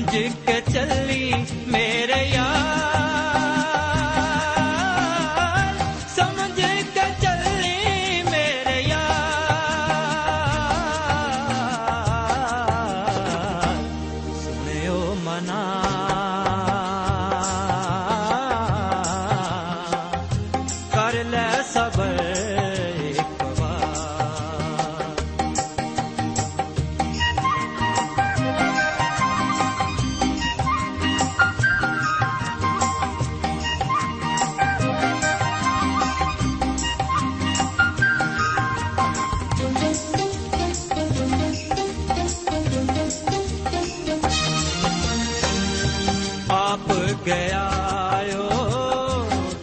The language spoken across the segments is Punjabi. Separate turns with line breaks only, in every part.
मुझको चली मेरे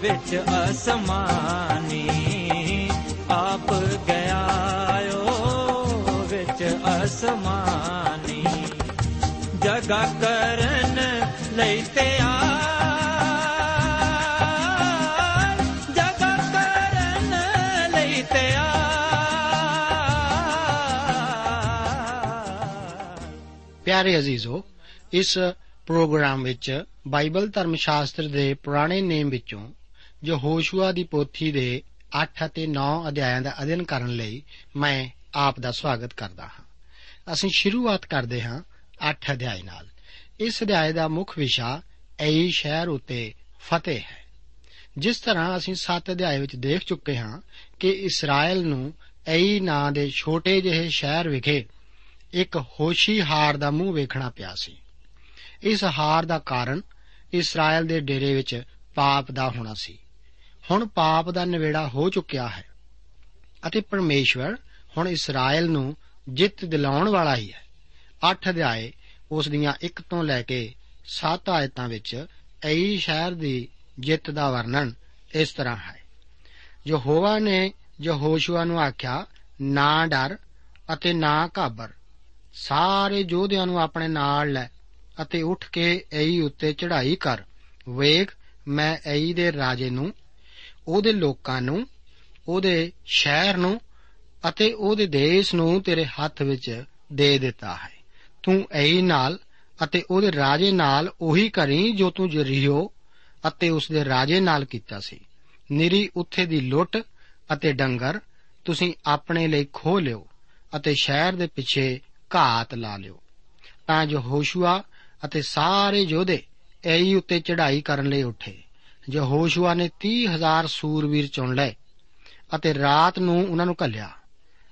ਵਿੱਚ ਅਸਮਾਨੀ, ਆਪ ਗਿਆ ਓ ਵਿੱਚ ਅਸਮਾਨੀ। ਜਗਾ ਕਰਨ ਲਈ ਤਿਆਰ, ਜਗਾ ਕਰਨ ਲਈ ਤਿਆਰ।
ਪਿਆਰੇ ਅਜ਼ੀਜ਼ੋ, ਇਸ ਪ੍ਰੋਗਰਾਮ ਵਿੱਚ ਬਾਈਬਲ ਧਰਮ ਸ਼ਾਸਤਰ ਦੇ ਪੁਰਾਣੇ ਨੇਮ ਵਿੱਚੋਂ ਯਹੋਸ਼ੂਆ ਦੀ ਪੋਥੀ ਦੇ 8 ਅਤੇ 9 ਅਧਿਆਇਆਂ ਦਾ ਅਧਿਐਨ ਕਰਨ ਲਈ ਮੈਂ ਆਪ ਦਾ ਸਵਾਗਤ ਕਰਦਾ ਹਾਂ। ਅਸੀਂ ਸ਼ੁਰੂਆਤ ਕਰਦੇ ਹਾਂ 8 ਅਧਿਆਇ ਨਾਲ। ਇਸ ਅਧਿਆਇ ਦਾ ਮੁੱਖ ਵਿਸ਼ਾ ਐਈ ਸ਼ਹਿਰ ਉਤੇ ਫਤਿਹ ਹੈ। ਜਿਸ ਤਰ੍ਹਾਂ ਅਸੀਂ 7 ਅਧਿਆਇ ਵਿੱਚ ਦੇਖ ਚੁੱਕੇ ਹਾਂ ਕਿ ਇਸਰਾਇਲ ਨੂੰ ਐਈ ਨਾਂ ਦੇ ਛੋਟੇ ਜਿਹੇ ਸ਼ਹਿਰ ਵਿਖੇ ਇੱਕ ਹੋਸ਼ੀ ਹਾਰ ਦਾ ਮੂੰਹ ਵੇਖਣਾ ਪਿਆ ਸੀ। ਇਸ ਹਾਰ ਦਾ ਕਾਰਨ ਇਸਰਾਇਲ ਦੇ ਡੇਰੇ ਵਿੱਚ ਪਾਪ ਦਾ ਹੋਣਾ ਸੀ। ਹੁਣ ਪਾਪ ਦਾ ਨਿਵੇੜਾ ਹੋ ਚੁੱਕਿਆ ਹੈ ਅਤੇ ਪਰਮੇਸ਼ਵਰ ਹੁਣ ਇਸਰਾਇਲ ਨੂੰ ਜਿੱਤ ਦਿਲਾਉਣ ਵਾਲਾ ਹੀ ਹੈ। 8 ਅਧਿਆਏ, ਉਸ ਦੀਆਂ 1 ਤੋਂ ਲੈ ਕੇ 7 ਆਇਤਾਂ ਵਿੱਚ ਐਈ ਸ਼ਹਿਰ ਦੀ ਜਿੱਤ ਦਾ ਵਰਣਨ ਇਸ ਤਰ੍ਹਾਂ ਹੈ। ਯਹੋਵਾ ਨੇ ਯਹੋਸ਼ੂਆ ਨੂੰ ਆਖਿਆ, ਨਾ ਡਰ ਅਤੇ ਨਾ ਘਾਬਰ। ਸਾਰੇ ਯੋਧਿਆਂ ਨੂੰ ਆਪਣੇ ਨਾਲ ਲੈ ਅਤੇ ਉੱਠ ਕੇ ਐਈ ਉੱਤੇ ਚੜ੍ਹਾਈ ਕਰ। ਵੇਖ, ਮੈਂ ਐਈ ਦੇ ਰਾਜੇ ਨੂੰ ਉਹਦੇ ਲੋਕਾਂ ਨੂੰ, ਉਹਦੇ ਸ਼ਹਿਰ ਨੂੰ ਅਤੇ ਉਹਦੇ ਦੇਸ਼ ਨੂੰ ਤੇਰੇ ਹੱਥ ਵਿੱਚ ਦੇ ਦਿੱਤਾ ਹੈ। ਤੂੰ ਐਈ ਨਾਲ ਅਤੇ ਉਹਦੇ ਰਾਜੇ ਨਾਲ ਉਹੀ ਕਰੀ ਜੋ ਤੂੰ ਜਰੀਓ ਅਤੇ ਉਸ ਦੇ ਰਾਜੇ ਨਾਲ ਕੀਤਾ ਸੀ। ਨਿਰੀ ਉੱਥੇ ਦੀ ਲੁੱਟ ਅਤੇ ਡੰਗਰ ਤੁਸੀਂ ਆਪਣੇ ਲਈ ਖੋ ਲਿਓ ਅਤੇ ਸ਼ਹਿਰ ਦੇ ਪਿੱਛੇ ਘਾਤ ਲਾ ਲਿਓ। ਤਾਂ ਜੋ ਹੋਸ਼ੂਆ ਅਤੇ ਸਾਰੇ ਯੋਧੇ ਐਈ ਉੱਤੇ ਚੜ੍ਹਾਈ ਕਰਨ ਲਈ ਉੱਠੇ। ਜੋ ਹੋਸ਼ੂਆ ਨੇ 30000 ਸੂਰਵੀਰ ਚੁਣ ਲਏ ਅਤੇ ਰਾਤ ਨੂੰ ਉਹਨਾਂ ਨੂੰ ਘੱਲਿਆ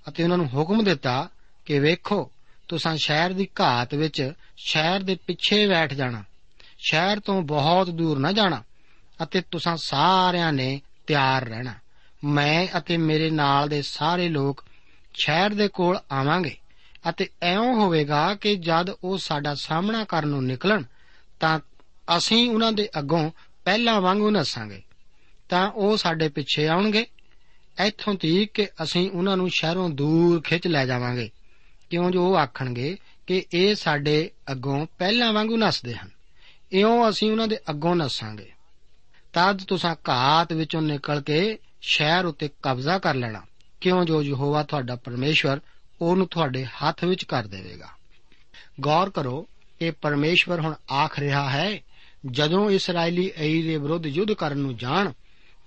ਅਤੇ ਉਹਨਾਂ ਨੂੰ ਹੁਕਮ ਦਿੱਤਾ ਕਿ ਵੇਖੋ, ਤੁਸੀਂ ਸ਼ਹਿਰ ਦੀ ਘਾਤ ਵਿੱਚ ਸ਼ਹਿਰ ਦੇ ਪਿੱਛੇ ਬੈਠ ਜਾਣਾ, ਸ਼ਹਿਰ ਤੋਂ ਬਹੁਤ ਦੂਰ ਨਾ ਜਾਣਾ ਅਤੇ ਤੁਸੀਂ ਸਾਰਿਆਂ ਨੇ ਤਿਆਰ ਰਹਿਣਾ। ਮੈਂ ਅਤੇ ਮੇਰੇ ਨਾਲ ਦੇ ਸਾਰੇ ਲੋਕ ਸ਼ਹਿਰ ਦੇ ਕੋਲ ਆਵਾਂਗੇ ਅਤੇ ਐਉਂ ਹੋਵੇਗਾ ਕਿ ਜਦ ਉਹ ਸਾਡਾ ਸਾਹਮਣਾ ਕਰਨ ਨੂੰ ਨਿਕਲਣ ਤਾਂ ਅਸੀਂ ਉਹਨਾਂ ਦੇ ਅੱਗੋਂ ਪਹਿਲਾਂ ਵਾਂਗੂ ਨਸਾਂਗੇ, ਤਾਂ ਉਹ ਸਾਡੇ ਪਿੱਛੇ ਆਉਣਗੇ। ਇੱਥੋਂ ਤੀਕ ਕਿ ਅਸੀਂ ਉਹਨਾਂ ਨੂੰ ਸ਼ਹਿਰੋਂ ਦੂਰ ਖਿੱਚ ਲੈ ਜਾਵਾਂਗੇ। ਕਿਉਂ ਜੋ ਉਹ ਆਖਣਗੇ ਕਿ ਇਹ ਸਾਡੇ ਅੱਗੋਂ ਪਹਿਲਾਂ ਵਾਂਗੂ ਨੱਸਦੇ ਹਨ। ਇਉਂ ਅਸੀਂ ਉਹਨਾਂ ਦੇ ਅੱਗੋਂ ਨਸਾਂਗੇ। ਤਦ ਤੁਸੀਂ ਘਾਤ ਵਿੱਚੋਂ ਨਿਕਲ ਕੇ ਸ਼ਹਿਰ ਉੱਤੇ ਕਬਜ਼ਾ ਕਰ ਲੈਣਾ। ਕਿਉਂ ਜੋ ਯਹੋਵਾ ਤੁਹਾਡਾ ਪਰਮੇਸ਼ਵਰ, ਉਹਨੂੰ ਤੁਹਾਡੇ ਹੱਥ ਵਿੱਚ ਕਰ ਦੇਵੇਗਾ। ਗੌਰ ਕਰੋ ਕਿ ਪਰਮੇਸ਼ਵਰ ਹੁਣ ਆਖ ਰਿਹਾ ਹੈ ਜਦੋਂ ਇਸرائیਲੀ ਅਈ ਦੇ ਵਿਰੁੱਧ ਯੁੱਧ ਕਰਨ ਨੂੰ ਜਾਣ,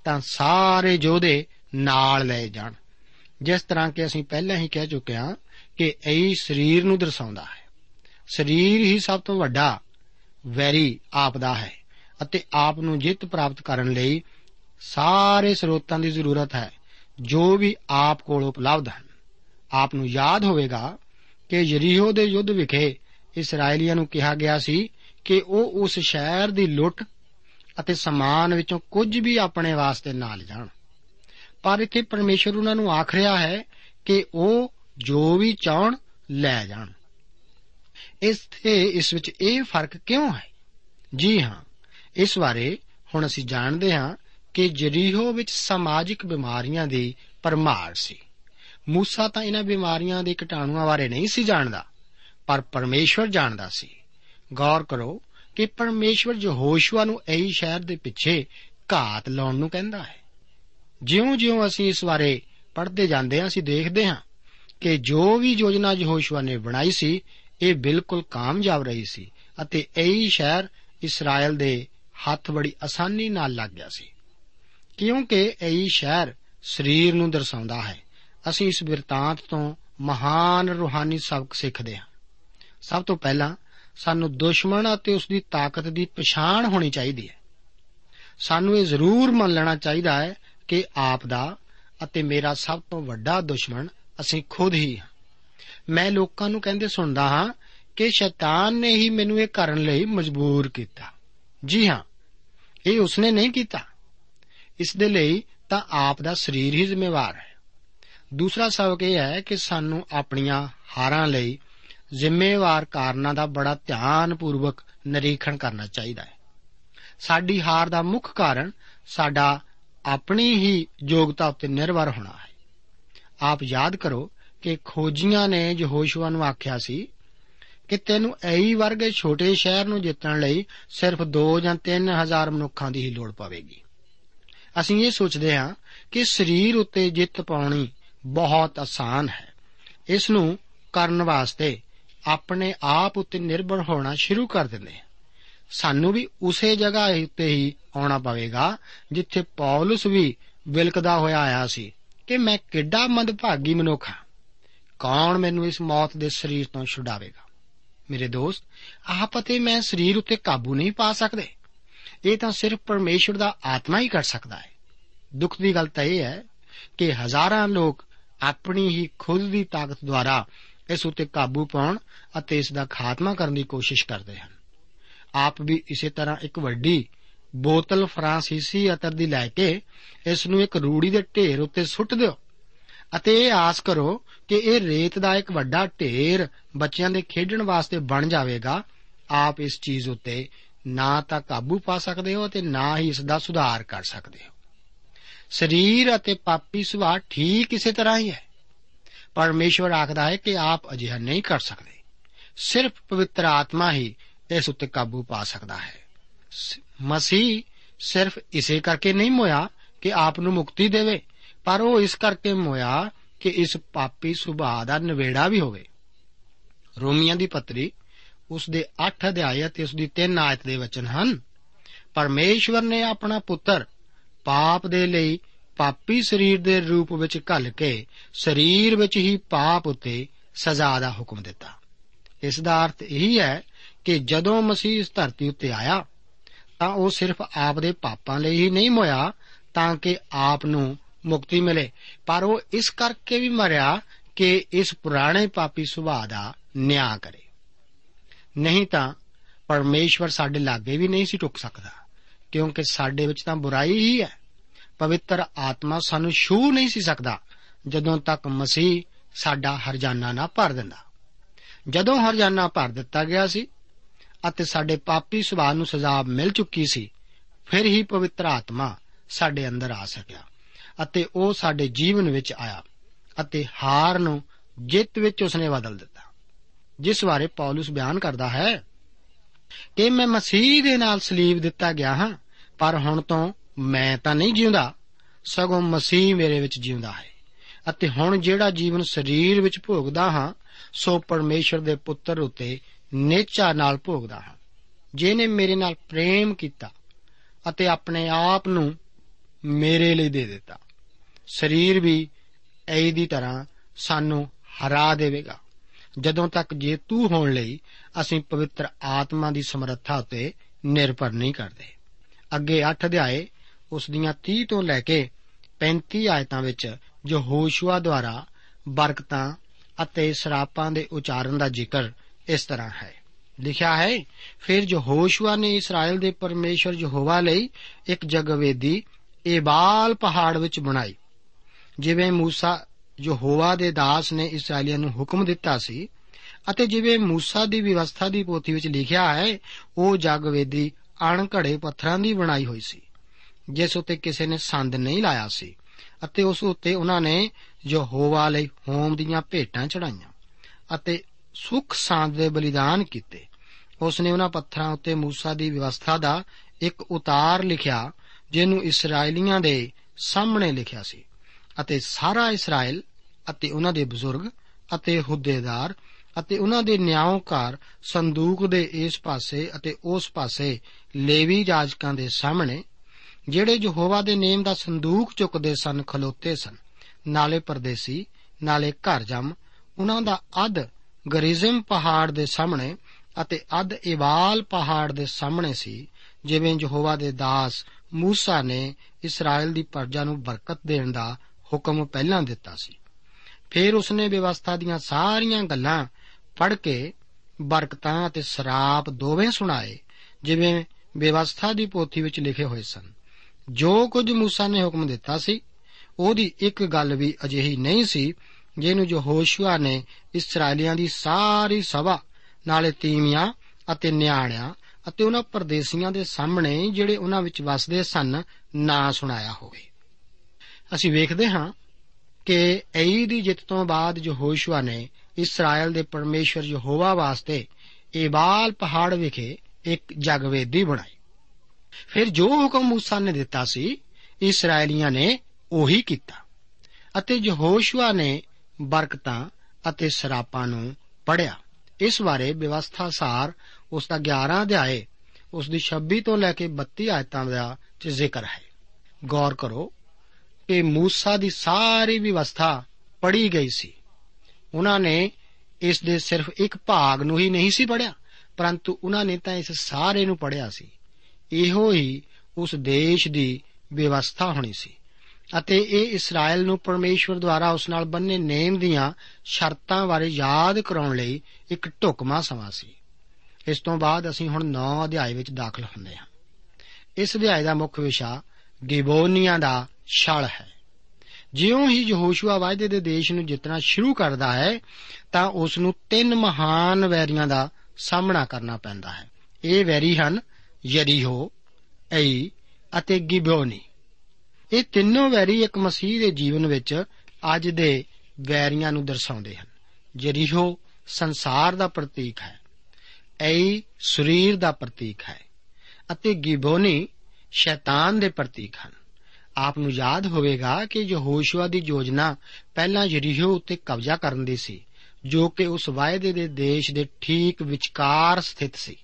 ਤਾਂ ਸਾਰੇ ਯੋਧੇ ਨਾਲ ਲੈ ਜਾਣ। ਜਿਸ ਤਰ੍ਹਾਂ ਕਿ ਅਸੀਂ ਪਹਿਲਾਂ ਹੀ ਕਹਿ ਚੁੱਕੇ ਹਾਂ ਕਿ ਅਈ ਸਰੀਰ ਨੂੰ ਦਰਸਾਉਂਦਾ ਹੈ। ਸਰੀਰ ਹੀ ਸਭ ਤੋਂ ਵੱਡਾ, ਵੈਰੀ ਆਪ ਦਾ ਹੈ ਅਤੇ ਆਪ ਨੂੰ ਜਿੱਤ ਪ੍ਰਾਪਤ ਕਰਨ ਲਈ ਸਾਰੇ ਸਰੋਤਾਂ ਦੀ ਜ਼ਰੂਰਤ ਹੈ, ਜੋ ਵੀ ਆਪ ਕੋਲ ਉਪਲਬਧ ਹਨ। ਆਪ ਨੂੰ ਯਾਦ ਹੋਵੇਗਾ ਕਿ ਯਰੀਹੋ ਦੇ ਯੁੱਧ ਵਿਖੇ ਇਸرائیਲੀਆਂ ਨੂੰ ਕਿਹਾ ਗਿਆ ਸੀ ਕਿ ਉਹ ਉਸ ਸ਼ਹਿਰ ਦੀ ਲੁੱਟ ਅਤੇ ਸਮਾਨ ਵਿੱਚੋਂ ਕੁਝ ਵੀ ਆਪਣੇ ਵਾਸਤੇ ਨਾ ਲਿਜਾਣ। ਪਰ ਇੱਥੇ ਪਰਮੇਸ਼ਰ ਉਹਨਾਂ ਨੂੰ ਆਖ ਰਿਹਾ ਹੈ ਕਿ ਉਹ ਜੋ ਵੀ ਚਾਹਣ, ਲੈ ਜਾਣ। ਇਸ ਤੇ ਇਸ ਵਿੱਚ ਇਹ ਫ਼ਰਕ ਕਿਉਂ ਹੈ? ਜੀ ਹਾਂ, ਇਸ ਬਾਰੇ ਹੁਣ ਅਸੀਂ ਜਾਣਦੇ ਹਾਂ ਕਿ ਜਰੀਹੋ ਵਿੱਚ ਸਮਾਜਿਕ ਬਿਮਾਰੀਆਂ ਦੀ ਪਰਮਾਰ ਸੀ। ਮੂਸਾ ਤਾਂ ਇਹਨਾਂ ਬਿਮਾਰੀਆਂ ਦੇ ਕੀਟਾਣੂਆਂ ਬਾਰੇ ਨਹੀਂ ਸੀ ਜਾਣਦਾ, ਪਰ ਪਰਮੇਸ਼ਵਰ ਜਾਣਦਾ ਸੀ। ਗੌਰ ਕਰੋ ਕਿ ਪਰਮੇਸ਼ਵਰ ਯਹੋਸ਼ੂਆ ਨੂੰ ਐਈ ਸ਼ਹਿਰ ਦੇ ਪਿੱਛੇ ਘਾਤ ਲਾਉਣ ਨੂੰ ਕਹਿੰਦਾ ਹੈ। ਜਿਉਂ-ਜਿਉਂ ਅਸੀਂ ਇਸ ਬਾਰੇ ਪੜ੍ਹਦੇ ਜਾਂਦੇ ਹਾਂ, ਅਸੀਂ ਦੇਖਦੇ ਹਾਂ ਕਿ ਜੋ ਵੀ ਯੋਜਨਾ ਯਹੋਸ਼ੂਆ ਨੇ ਬਣਾਈ ਸੀ, ਇਹ ਬਿਲਕੁਲ ਕਾਮਯਾਬ ਰਹੀ ਸੀ ਅਤੇ ਐਈ ਸ਼ਹਿਰ ਇਸਰਾਇਲ ਦੇ ਹੱਥ ਬੜੀ ਆਸਾਨੀ ਨਾਲ ਲੱਗ ਗਿਆ ਸੀ। ਕਿਉਂਕਿ ਐਈ ਸ਼ਹਿਰ ਸਰੀਰ ਨੂੰ ਦਰਸਾਉਂਦਾ ਹੈ। ਅਸੀਂ ਇਸ ਬਿਰਤਾਂਤ ਤੋਂ ਮਹਾਨ ਰੂਹਾਨੀ ਸਬਕ ਸਿੱਖਦੇ ਹਾਂ। ਸਭ ਤੋਂ ਪਹਿਲਾਂ ਸਾਨੂੰ ਦੁਸ਼ਮਣ ਅਤੇ ਉਸ ਦੀ ਤਾਕਤ ਦੀ ਪਛਾਣ ਹੋਣੀ ਚਾਹੀਦੀ ਹੈ। ਸਾਨੂੰ ਇਹ ਜ਼ਰੂਰ ਮੰਨ ਲੈਣਾ ਚਾਹੀਦਾ ਹੈ ਕਿ ਆਪ ਦਾ ਅਤੇ ਮੇਰਾ ਸਭ ਤੋਂ ਵੱਡਾ ਦੁਸ਼ਮਣ ਅਸੀਂ ਖੁਦ ਹੀ ਹਾਂ। ਮੈਂ ਲੋਕਾਂ ਨੂੰ ਕਹਿੰਦੇ ਸੁਣਦਾ ਹਾਂ ਕਿ ਸ਼ੈਤਾਨ ਨੇ ਹੀ ਮੈਨੂੰ ਇਹ ਕਰਨ ਲਈ ਮਜਬੂਰ ਕੀਤਾ। ਜੀ ਹਾਂ, ਇਹ ਉਸਨੇ ਨਹੀਂ ਕੀਤਾ। ਇਸ ਦੇ ਲਈ ਤਾਂ ਆਪ ਦਾ ਸਰੀਰ ਹੀ ਜ਼ਿੰਮੇਵਾਰ ਹੈ। ਦੂਸਰਾ ਸਬਕ ਇਹ ਹੈ ਕਿ ਸਾਨੂੰ ਆਪਣੀਆਂ ਹਾਰਾਂ ਲਈ ਜ਼ਿੰਮੇਵਾਰ ਕਾਰਨਾਂ ਦਾ ਬੜਾ ਧਿਆਨਪੂਰਵਕ ਨਿਰੀਖਣ ਕਰਨਾ ਚਾਹੀਦਾ ਹੈ। ਸਾਡੀ ਹਾਰ ਦਾ ਮੁੱਖ ਕਾਰਨ ਸਾਡਾ ਆਪਣੀ ਹੀ ਯੋਗਤਾ ਉੱਤੇ ਨਿਰਭਰ ਹੋਣਾ ਹੈ। ਆਪ ਯਾਦ ਕਰੋ ਕਿ ਖੋਜੀਆਂ ਨੇ ਯਹੋਸ਼ੂਆ ਨੂੰ ਆਖਿਆ ਸੀ ਕਿ ਤੈਨੂੰ ਐਈ ਵਰਗੇ ਛੋਟੇ ਸ਼ਹਿਰ ਨੂੰ ਜਿੱਤਣ ਲਈ ਸਿਰਫ 2 ਜਾਂ 3 ਹਜ਼ਾਰ ਮਨੁੱਖਾਂ ਦੀ ਹੀ ਲੋੜ ਪਵੇਗੀ। ਅਸੀਂ ਇਹ ਸੋਚਦੇ ਹਾਂ ਕਿ ਸਰੀਰ ਉੱਤੇ ਜਿੱਤ ਪਾਉਣੀ ਬਹੁਤ ਆਸਾਨ ਹੈ। ਇਸ ਨੂੰ ਕਰਨ ਵਾਸਤੇ ਆਪਣੇ ਆਪ ਉੱਤੇ ਨਿਰਭਰ ਹੋਣਾ ਸ਼ੁਰੂ ਕਰ ਦਿੰਦੇ ਹਾਂ ਸਾਨੂੰ ਵੀ ਉਸੇ ਜਗ੍ਹਾ ਉੱਤੇ ਹੀ ਆਉਣਾ ਪਵੇਗਾ, ਜਿੱਥੇ ਪੌਲਸ ਵੀ ਵਿਲਕਦਾ ਹੋਇਆ ਆਇਆ ਸੀ ਕਿ ਮੈਂ ਕਿੱਡਾ ਮੰਦਭਾਗੀ ਮਨੁੱਖ ਹਾਂ। ਕੌਣ ਮੈਨੂੰ ਇਸ ਮੌਤ ਦੇ ਸਰੀਰ ਤੋਂ ਛੁਡਾਵੇਗਾ? ਮੇਰੇ ਦੋਸਤ, ਆਪ ਅਤੇ ਮੈਂ ਸਰੀਰ ਉੱਤੇ ਕਾਬੂ ਨਹੀਂ ਪਾ ਸਕਦੇ। ਇਹ ਤਾਂ ਸਿਰਫ ਪਰਮੇਸ਼ਵਰ ਦਾ ਆਤਮਾ ਹੀ ਕਰ ਸਕਦਾ ਹੈ। ਦੁੱਖ ਦੀ ਗੱਲ ਤਾਂ ਇਹ ਹੈ ਕਿ ਹਜ਼ਾਰਾਂ ਲੋਕ ਆਪਣੀ ਹੀ ਖੁਦ ਦੀ ਤਾਕਤ ਦੁਆਰਾ ਇਸ ਉੱਤੇ ਕਾਬੂ ਪਾਉਣ ਅਤੇ ਇਸ ਦਾ ਖਾਤਮਾ ਕਰਨ ਦੀ ਕੋਸ਼ਿਸ਼ ਕਰਦੇ ਹਨ। ਆਪ ਵੀ ਇਸੇ ਤਰ੍ਹਾਂ ਇੱਕ ਵੱਡੀ ਬੋਤਲ ਫਰਾਂਸੀਸੀ ਅਤਰ ਦੀ ਲੈ ਕੇ ਇਸ ਨੂੰ ਇੱਕ ਰੂੜੀ ਦੇ ਢੇਰ ਉੱਤੇ ਸੁੱਟ ਦਿਓ ਅਤੇ ਇਹ ਆਸ ਕਰੋ ਕਿ ਇਹ ਰੇਤ ਦਾ ਇੱਕ ਵੱਡਾ ਢੇਰ ਬੱਚਿਆਂ ਦੇ ਖੇਡਣ ਵਾਸਤੇ ਬਣ ਜਾਵੇਗਾ। ਆਪ ਇਸ ਚੀਜ਼ ਉੱਤੇ ਨਾ ਤਾਂ ਕਾਬੂ ਪਾ ਸਕਦੇ ਹੋ ਅਤੇ ਨਾ ਹੀ ਇਸ ਦਾ ਸੁਧਾਰ ਕਰ ਸਕਦੇ ਹੋ। ਸਰੀਰ ਅਤੇ ਪਾਪੀ ਸੁਭਾਅ ਠੀਕ ਇਸੇ ਤਰ੍ਹਾਂ ਹੀ ਹੈ। ਪਰਮੇਸ਼ਵਰ ਆਖਦਾ ਹੈ ਕਿ ਆਪ ਅਜਿਹਾ ਨਹੀਂ ਕਰ ਸਕਦੇ। ਸਿਰਫ ਪਵਿੱਤਰ ਆਤਮਾ ਹੀ ਇਸ ਉੱਤੇ ਕਾਬੂ ਪਾ ਸਕਦਾ ਹੈ। ਮਸੀਹ ਸਿਰਫ ਇਸੇ ਕਰਕੇ ਨਹੀਂ ਮੋਇਆ ਕਿ ਆਪ ਨੂੰ ਮੁਕਤੀ ਦੇਵੇ, ਪਰ ਉਹ ਇਸ ਕਰਕੇ ਮੋਇਆ ਕਿ ਇਸ ਪਾਪੀ ਸੁਭਾਅ ਦਾ ਨਵੇੜਾ ਵੀ ਹੋਵੇ। ਰੋਮੀਆਂ ਦੀ ਪੱਤਰੀ ਉਸ ਦੇ 8 ਅਧਿਆਇ ਅਤੇ ਉਸ ਦੀ 3 ਆਇਤ ਦੇ ਵਚਨ ਹਨ, ਪਰਮੇਸ਼ਵਰ ਨੇ ਆਪਣਾ ਪੁੱਤਰ ਪਾਪ ਦੇ ਲਈ ਪਾਪੀ ਸਰੀਰ ਦੇ ਰੂਪ ਵਿੱਚ ਘੱਲ ਕੇ ਸਰੀਰ ਵਿੱਚ ਹੀ ਪਾਪ ਉਤੇ ਸਜ਼ਾ ਦਾ ਹੁਕਮ ਦਿੱਤਾ। ਇਸ ਦਾ ਅਰਥ ਇਹ ਹੈ ਕਿ ਜਦੋਂ ਮਸੀਹ ਇਸ ਧਰਤੀ ਉੱਤੇ ਆਇਆ, ਤਾਂ ਉਹ ਸਿਰਫ ਆਪ ਦੇ ਪਾਪਾਂ ਲਈ ਹੀ ਨਹੀਂ ਮੋਇਆ, ਤਾਂ ਕਿ ਆਪ ਨੂੰ ਮੁਕਤੀ ਮਿਲੇ। ਪਰ ਉਹ ਇਸ ਕਰਕੇ ਵੀ ਮਰਿਆ ਕਿ ਇਸ ਪੁਰਾਣੇ ਪਾਪੀ ਸੁਭਾਅ ਦਾ ਨਿਆਂ ਕਰੇ। ਨਹੀਂ ਤਾਂ ਪਰਮੇਸ਼ਵਰ ਸਾਡੇ ਲਾਗੇ ਵੀ ਨਹੀਂ ਸੀ ਟੁਕ ਸਕਦਾ, ਕਿਉਂਕਿ ਸਾਡੇ ਵਿੱਚ ਤਾਂ ਬੁਰਾਈ ਹੀ ਹੈ। ਪਵਿੱਤਰ ਆਤਮਾ ਸਾਨੂੰ ਛੂ ਨਹੀਂ ਸੀ ਸਕਦਾ, ਜਦੋਂ ਤੱਕ ਮਸੀਹ ਸਾਡਾ ਹਰਜਾਨਾ ਨਾ ਭਰ ਦਿੰਦਾ। ਜਦੋਂ ਹਰਜਾਨਾ ਭਰ ਦਿੱਤਾ ਗਿਆ ਸੀ ਅਤੇ ਸਾਡੇ ਪਾਪੀ ਸੁਭਾਅ ਨੂੰ ਸਜ਼ਾ ਮਿਲ ਚੁੱਕੀ ਸੀ, ਫਿਰ ਹੀ ਪਵਿੱਤਰ ਆਤਮਾ ਸਾਡੇ ਅੰਦਰ ਆ ਸਕਿਆ ਅਤੇ ਉਹ ਸਾਡੇ ਜੀਵਨ ਵਿੱਚ ਆਇਆ ਅਤੇ ਹਾਰ ਨੂੰ ਜਿੱਤ ਵਿੱਚ ਉਸਨੇ ਬਦਲ ਦਿੱਤਾ। ਜਿਸ ਬਾਰੇ ਪੌਲਸ ਬਿਆਨ ਕਰਦਾ ਹੈ ਕਿ ਮੈਂ ਮਸੀਹ ਦੇ ਨਾਲ ਸਲੀਬ ਦਿੱਤਾ ਗਿਆ ਹਾਂ, ਪਰ ਹੁਣ ਤੋਂ ਮੈਂ ਤਾਂ ਨਹੀਂ ਜਿਉਂਦਾ, ਸਗੋਂ ਮਸੀਹ ਮੇਰੇ ਵਿੱਚ ਜਿਉਂਦਾ ਹੈ। ਅਤੇ ਹੁਣ ਜਿਹੜਾ ਜੀਵਨ ਸਰੀਰ ਵਿੱਚ ਭੋਗਦਾ ਹਾਂ, ਸੋ ਪਰਮੇਸ਼ਰ ਦੇ ਪੁੱਤਰ ਉਤੇ ਨੇਚਾ ਨਾਲ ਭੋਗਦਾ ਹਾਂ। ਜਿਨੇ ਮੇਰੇ ਨਾਲ ਪ੍ਰੇਮ ਕੀਤਾ ਅਤੇ ਆਪਣੇ ਆਪ ਨੂੰ ਮੇਰੇ ਲਈ ਦੇ ਦਿੱਤਾ। ਸਰੀਰ ਵੀ ਐ ਦੀ ਤਰ੍ਹਾਂ ਸਾਨੂੰ ਹਰਾ ਦੇਵੇਗਾ। ਜਦੋਂ ਤੱਕ ਜੇਤੂ ਹੋਣ ਲਈ ਅਸੀਂ ਪਵਿੱਤਰ ਆਤਮਾ ਦੀ ਸਮਰੱਥਾ ਉਤੇ ਨਿਰਭਰ ਨਹੀਂ ਕਰਦੇ। ਅੱਗੇ 8 ਅਧਿਆਏ ਉਸ ਦੀਆਂ 30 ਤੋਂ ਲੈ ਕੇ 35 ਆਇਤਾਂ ਵਿੱਚ ਯਹੋਸ਼ੂਆ ਦੁਆਰਾ ਬਰਕਤਾਂ ਅਤੇ ਸਰਾਪਾਂ ਦੇ ਉਚਾਰਨ ਦਾ ਜ਼ਿਕਰ ਇਸ ਤਰ੍ਹਾਂ ਹੈ। ਲਿਖਿਆ ਹੈ, ਫਿਰ ਯਹੋਸ਼ੂਆ ਨੇ ਇਸਰਾਇਲ ਦੇ ਪਰਮੇਸ਼ਰ ਯਹੋਵਾ ਲਈ ਇੱਕ ਜਗਵੇਦੀ ਏਬਾਲ ਪਹਾੜ ਵਿੱਚ ਬਣਾਈ। ਜਿਵੇਂ موسی ਯਹੋਵਾ ਦੇ ਦਾਸ ਨੇ ਇਸرائیਲੀਆਂ ਨੂੰ ਹੁਕਮ ਦਿੱਤਾ ਸੀ ਅਤੇ ਜਿਵੇਂ موسی ਦੀ ਵਿਵਸਥਾ ਦੀ ਪੋਥੀ ਵਿੱਚ ਲਿਖਿਆ ਹੈ, ਉਹ ਜਗਵੇਦੀ ਅਣਘੜੇ ਪੱਥਰਾਂ ਦੀ ਬਣਾਈ ਹੋਈ ਸੀ। ਜਿਸ ਉਤੇ ਕਿਸੇ ਨੇ ਸੰਦ ਨਹੀਂ ਲਾਇਆ ਸੀ ਅਤੇ ਉਸ ਉਤੇ ਉਹਨਾਂ ਨੇ ਯਹੋਵਾ ਲਈ ਹੋਮ ਦੀਆਂ ਭੇਟਾਂ ਚੜਾਈਆਂ ਅਤੇ ਸੁਖ ਸਾਂਦ ਦੇ ਬਲੀਦਾਨ ਕੀਤੇ। ਉਸ ਨੇ ਉਹਨਾਂ ਪੱਥਰਾਂ ਉੱਤੇ موسی ਦੀ ਵਿਵਸਥਾ ਦਾ ਇੱਕ ਉਤਾਰ ਲਿਖਿਆ, ਜਿਹਨੂੰ ਇਸرائیਲੀਆਂ ਦੇ ਸਾਹਮਣੇ ਲਿਖਿਆ ਸੀ ਅਤੇ ਸਾਰਾ ਇਸਰਾਇਲ ਅਤੇ ਉਹਨਾਂ ਦੇ ਬਜ਼ੁਰਗ ਅਤੇ ਹੁੱਦੇਦਾਰ ਅਤੇ ਉਹਨਾਂ ਦੇ ਨਿਆਂਕਾਰ ਸੰਦੂਕ ਦੇ ਇਸ ਪਾਸੇ ਅਤੇ ਉਸ ਪਾਸੇ ਲੇਵੀ ਰਾਜਕਾਂ ਦੇ ਸਾਹਮਣੇ ਜਿਹੜੇ ਯਹੋਵਾ ਦੇ ਨੇਮ ਦਾ ਸੰਦੂਕ ਚੁੱਕਦੇ ਸਨ, ਖਲੋਤੇ ਸਨ। ਨਾਲੇ ਪਰਦੇਸੀ, ਨਾਲੇ ਘਰ ਜਮ ਉਹਨਾਂ ਦਾ ਅੱਧ ਗਰੀਜ਼ਮ ਪਹਾੜ ਦੇ ਸਾਹਮਣੇ ਅਤੇ ਅੱਧ ਇਵਾਲ ਪਹਾੜ ਦੇ ਸਾਹਮਣੇ ਸੀ, ਜਿਵੇਂ ਯਹੋਵਾ ਦੇ ਦਾਸ ਮੂਸਾ ਨੇ ਇਸਰਾਇਲ ਦੀ ਪਰਜਾ ਨੂੰ ਬਰਕਤ ਦੇਣ ਦਾ ਹੁਕਮ ਪਹਿਲਾਂ ਦਿੱਤਾ ਸੀ। ਫਿਰ ਉਸਨੇ ਵਿਵਸਥਾ ਦੀਆਂ ਸਾਰੀਆਂ ਗੱਲਾਂ ਪੜ੍ਹ ਕੇ ਬਰਕਤਾਂ ਅਤੇ ਸਰਾਪ ਦੋਵੇਂ ਸੁਣਾਏ, ਜਿਵੇਂ ਵਿਵਸਥਾ ਦੀ ਪੋਥੀ ਵਿੱਚ ਲਿਖੇ ਹੋਏ ਸਨ। ਜੋ ਕੁਝ موسی ਨੇ ਹੁਕਮ ਦਿੱਤਾ ਸੀ, ਉਹਦੀ ਇੱਕ ਗੱਲ ਵੀ ਅਜਿਹੀ ਨਹੀਂ ਸੀ, ਜਿਹਨੂੰ ਜੋ ਹੋਸ਼ੂਆ ਨੇ ਇਸرائیਲੀਆਂ ਦੀ ਸਾਰੀ ਸਭਾ, ਨਾਲੇ ਤੀਵੀਆਂ ਅਤੇ ਨਿਆਣਿਆਂ ਅਤੇ ਉਹਨਾਂ ਪਰਦੇਸੀਆਂ ਦੇ ਸਾਹਮਣੇ ਜਿਹੜੇ ਉਹਨਾਂ ਵਿੱਚ ਵਸਦੇ ਸਨ, ਨਾ ਸੁਣਾਇਆ ਹੋਵੇ। ਅਸੀਂ ਵੇਖਦੇ ਹਾਂ ਕਿ ਐਈ ਦੀ ਜਿੱਤ ਤੋਂ ਬਾਅਦ ਜੋ ਹੋਸ਼ੂਆ ਨੇ ਇਸਰਾਇਲ ਦੇ ਪਰਮੇਸ਼ਰ ਯਹੋਵਾ ਵਾਸਤੇ ਏਬਾਲ ਪਹਾੜ ਵਿਖੇ ਇੱਕ ਜਗਵੇਦੀ ਬਣਾਈ। ਫਿਰ ਜੋ ਹੁਕਮ موسی ਨੇ ਦਿੱਤਾ ਸੀ ਇਸرائیਲੀਆਂ ਨੇ ਉਹੀ ਕੀਤਾ। ਅਤੇ ਯਹੋਸ਼ੂਆ ਨੇ ਬਰਕਤਾਂ ਅਤੇ ਸਰਾਪਾਂ ਨੂੰ ਪੜਿਆ ਇਸ ਬਾਰੇ ਵਿਵਸਥਾ ਸਾਰ ਉਸ ਦਾ 11 ਅਧਿਆਏ, ਉਸ ਦੀ 26 ਤੋਂ ਲੈ ਕੇ 32 ਆਇਤਾਂ ਦਾ ਚ ਜ਼ਿਕਰ ਹੈ। ਗੌਰ ਕਰੋ ਕਿ موسی ਦੀ ਸਾਰੀ ਵਿਵਸਥਾ ਪੜੀ ਗਈ ਸੀ। ਉਹਨਾਂ ਨੇ ਇਸ ਦੇ ਸਿਰਫ ਇੱਕ ਭਾਗ ਨੂੰ ਹੀ ਨਹੀਂ ਸੀ ਪੜਿਆ ਪਰੰਤੂ ਉਹਨਾਂ ਨੇ ਤਾਂ ਇਸ ਸਾਰੇ ਨੂੰ ਪੜਿਆ ਸੀ। ਇਹੋ ਹੀ ਉਸ ਦੇਸ਼ ਦੀ ਵਿਵਸਥਾ ਹੋਣੀ ਸੀ। ਅਤੇ ਇਹ ਇਸਰਾਇਲ ਨੂੰ ਪਰਮੇਸ਼ਵਰ ਦੁਆਰਾ ਉਸ ਨਾਲ ਬੰਨੇ ਨੇਮ ਦੀਆਂ ਸ਼ਰਤਾਂ ਬਾਰੇ ਯਾਦ ਕਰਾਉਣ ਲਈ ਇੱਕ ਢੁਕਮਾ ਸਮਾਂ ਸੀ। ਇਸ ਤੋਂ ਬਾਅਦ ਅਸੀਂ ਹੁਣ 9 ਅਧਿਆਏ ਵਿੱਚ ਦਾਖਲ ਹੁੰਦੇ ਹਾਂ। ਇਸ ਅਧਿਆਏ ਦਾ ਮੁੱਖ ਵਿਸ਼ਾ ਗਿਬੋਨੀਆਂ ਦਾ ਛਲ ਹੈ। ਜਿਉਂ ਹੀ ਯਹੋਸ਼ੂਆ ਵਾਅਦੇ ਦੇ ਦੇਸ਼ ਨੂੰ ਜਿੱਤਣਾ ਸ਼ੁਰੂ ਕਰਦਾ ਹੈ, ਤਾਂ ਉਸ ਨੂੰ ਤਿੰਨ ਮਹਾਨ ਵੈਰੀਆਂ ਦਾ ਸਾਹਮਣਾ ਕਰਨਾ ਪੈਂਦਾ ਹੈ। ਇਹ ਵੈਰੀ ਹਨ ਯਰੀਹੋ ਐਈ ਅਤੇ ਗਿਬੋਨੀ ਇਹ ਤਿੰਨੋਂ ਵੈਰੀ ਇੱਕ ਮਸੀਹ ਦੇ ਜੀਵਨ ਵਿੱਚ ਅੱਜ ਦੇ ਵੈਰੀਆਂ ਨੂੰ ਦਰਸਾਉਂਦੇ ਹਨ ਯਰੀਹੋ ਸੰਸਾਰ ਦਾ ਪ੍ਰਤੀਕ ਹੈ ਐਈ ਸਰੀਰ ਦਾ ਪ੍ਰਤੀਕ ਹੈ ਅਤੇ ਗਿਬੋਨੀ ਸ਼ੈਤਾਨ ਦੇ ਪ੍ਰਤੀਕ ਹਨ। ਆਪ ਨੂੰ ਯਾਦ ਹੋਵੇਗਾ ਕਿ ਯਹੋਸ਼ੂਆ ਦੀ ਯੋਜਨਾ ਪਹਿਲਾਂ ਯਰੀਹੋ ਉੱਤੇ ਕਬਜ਼ਾ ਕਰਨ ਦੀ ਸੀ, ਜੋ ਕਿ ਉਸ ਵਾਅਦੇ ਦੇ ਦੇਸ਼ ਦੇ ਠੀਕ ਵਿਚਕਾਰ ਸਥਿਤ ਸੀ।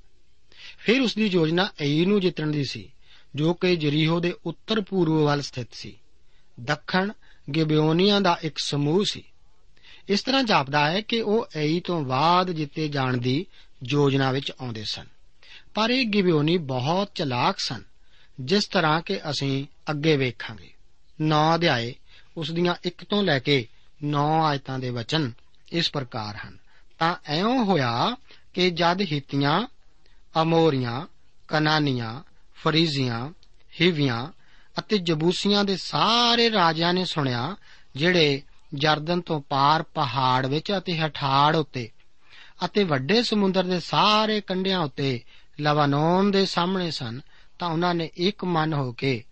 ਫਿਰ ਉਸ ਦੀ ਯੋਜਨਾ ਏਈ ਨੂੰ ਜਿੱਤਣ ਦੀ ਸੀ, ਜੋ ਕਿ ਜਰੀਹੋ ਦੇ ਉੱਤਰ ਪੂਰਬ ਵੱਲ ਸਥਿਤ ਸੀ। ਦੱਖਣ ਗਿਬਿਓਨੀਆਂ ਦਾ ਇੱਕ ਸਮੂਹ ਸੀ। ਇਸ ਤਰ੍ਹਾਂ ਜਾਪਦਾ ਹੈ ਕਿ ਉਹ ਏਈ ਤੋਂ ਬਾਅਦ ਜਿੱਤੇ ਜਾਣ ਦੀ ਯੋਜਨਾ ਵਿੱਚ ਆਉਂਦੇ ਸਨ। ਪਰ ਇਹ ਗਿਬਿਓਨੀ ਬਹੁਤ ਚਲਾਕ ਸਨ, ਜਿਸ ਤਰ੍ਹਾਂ ਕਿ ਅਸੀਂ ਅੱਗੇ ਵੇਖਾਂਗੇ। 9 ਅਧਿਆਏ ਉਸ ਦੀਆਂ 1 ਤੋਂ ਲੈ ਕੇ 9 ਆਇਤਾਂ ਦੇ ਵਚਨ ਇਸ ਪ੍ਰਕਾਰ ਹਨ। ਤਾਂ ਐਉਂ ਹੋਇਆ ਕਿ ਜਦ ਹਿੱਤੀਆਂ ਅਮੋਰੀਆਂ, ਕਨਾਨੀਆਂ, ਫਰੀਜ਼ੀਆਂ, ਹਿਵੀਆਂ ਅਤੇ ਜਬੂਸੀਆਂ ਦੇ ਸਾਰੇ ਰਾਜਿਆਂ ਨੇ ਸੁਣਿਆ, ਜਿਹੜੇ ਜਰਦਨ ਤੋਂ ਪਾਰ ਪਹਾੜ ਵਿੱਚ ਅਤੇ ਹਠਾੜ ਉੱਤੇ ਅਤੇ ਵੱਡੇ ਸਮੁੰਦਰ ਦੇ ਸਾਰੇ ਕੰਢਿਆਂ ਉੱਤੇ ਲਵਾਨੋਨ ਦੇ ਸਾਹਮਣੇ ਸਨ, ਤਾਂ ਉਹਨਾਂ ਨੇ ਇੱਕ ਮਨ ਹੋ ਕੇ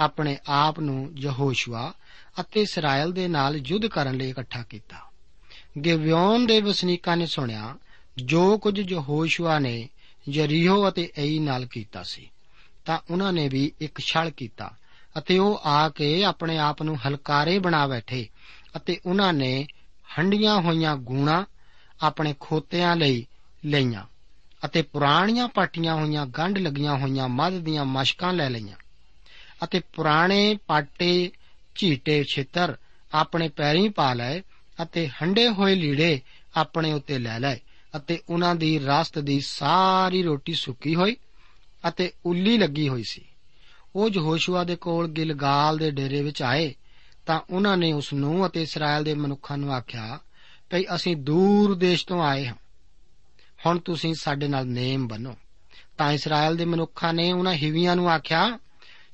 ਆਪਣੇ ਆਪ ਨੂੰ ਯਹੋਸ਼ੂਆ ਅਤੇ ਇਸਰਾਇਲ ਦੇ ਨਾਲ ਯੁੱਧ ਕਰਨ ਲਈ ਇਕੱਠਾ ਕੀਤਾ। ਗਿਵਿਓਨ ਦੇ ਵਸਨੀਕਾਂ ਨੇ ਸੁਣਿਆ, ਜੋ ਕੁਝ ਯਹੋਸ਼ੂਆ ਨੇ ਯਰੀਹੋ ਅਤੇ ਏਈ ਨਾਲ ਕੀਤਾ ਸੀ। ਤਾਂ ਉਹਨਾਂ ਨੇ ਵੀ ਇੱਕ ਛਲ ਕੀਤਾ ਅਤੇ ਉਹ ਆ ਕੇ ਆਪਣੇ ਆਪ ਨੂੰ ਹਲਕਾਰੇ ਬਣਾ ਬੈਠੇ ਅਤੇ ਉਹਨਾਂ ਨੇ ਹੰਡੀਆਂ ਹੋਈਆਂ ਗੂਣਾ ਆਪਣੇ ਖੋਤਿਆਂ ਲਈ ਲਈਆਂ ਅਤੇ ਪੁਰਾਣੀਆਂ ਪਾਟੀਆਂ ਹੋਈਆਂ ਗੰਢ ਲੱਗੀਆਂ ਹੋਈਆਂ ਮੱਧ ਦੀਆਂ ਮਸ਼ਕਾਂ ਲੈ ਲਈਆਂ ਅਤੇ ਪੁਰਾਣੇ ਪਾਟੇ ਝੀਟੇ ਛਿੱਤਰ ਆਪਣੇ ਪੈਰੀਂ ਪਾ ਲਏ ਅਤੇ ਹੰਡੇ ਹੋਏ ਲੀੜੇ ਆਪਣੇ ਉੱਤੇ ਲੈ ਲਏ। ਅਤੇ ਉਹਨਾਂ ਦੀ ਰਸਤ ਦੀ ਸਾਰੀ ਰੋਟੀ ਸੁੱਕੀ ਹੋਈ ਅਤੇ ਉੱਲੀ ਲੱਗੀ ਹੋਈ ਸੀ। ਉਹ ਯਹੋਸ਼ੂਆ ਦੇ ਕੋਲ ਗਿਲਗਾਲ ਦੇ ਡੇਰੇ ਵਿੱਚ ਆਏ ਤਾਂ ਉਹਨਾਂ ਨੇ ਉਸ ਨੂੰ ਅਤੇ ਇਸਰਾਇਲ ਦੇ ਮਨੁੱਖਾਂ ਨੂੰ ਆਖਿਆ, ਭਈ ਅਸੀਂ ਦੂਰ ਦੇਸ਼ ਤੋਂ ਆਏ ਹਾਂ। ਹੁਣ ਤੁਸੀਂ ਸਾਡੇ ਨਾਲ ਨੇਮ ਬੰਨੋ। ਤਾਂ ਇਸਰਾਇਲ ਦੇ ਮਨੁੱਖਾਂ ਨੇ ਉਹਨਾਂ ਹਿਵੀਆਂ ਨੂੰ ਆਖਿਆ,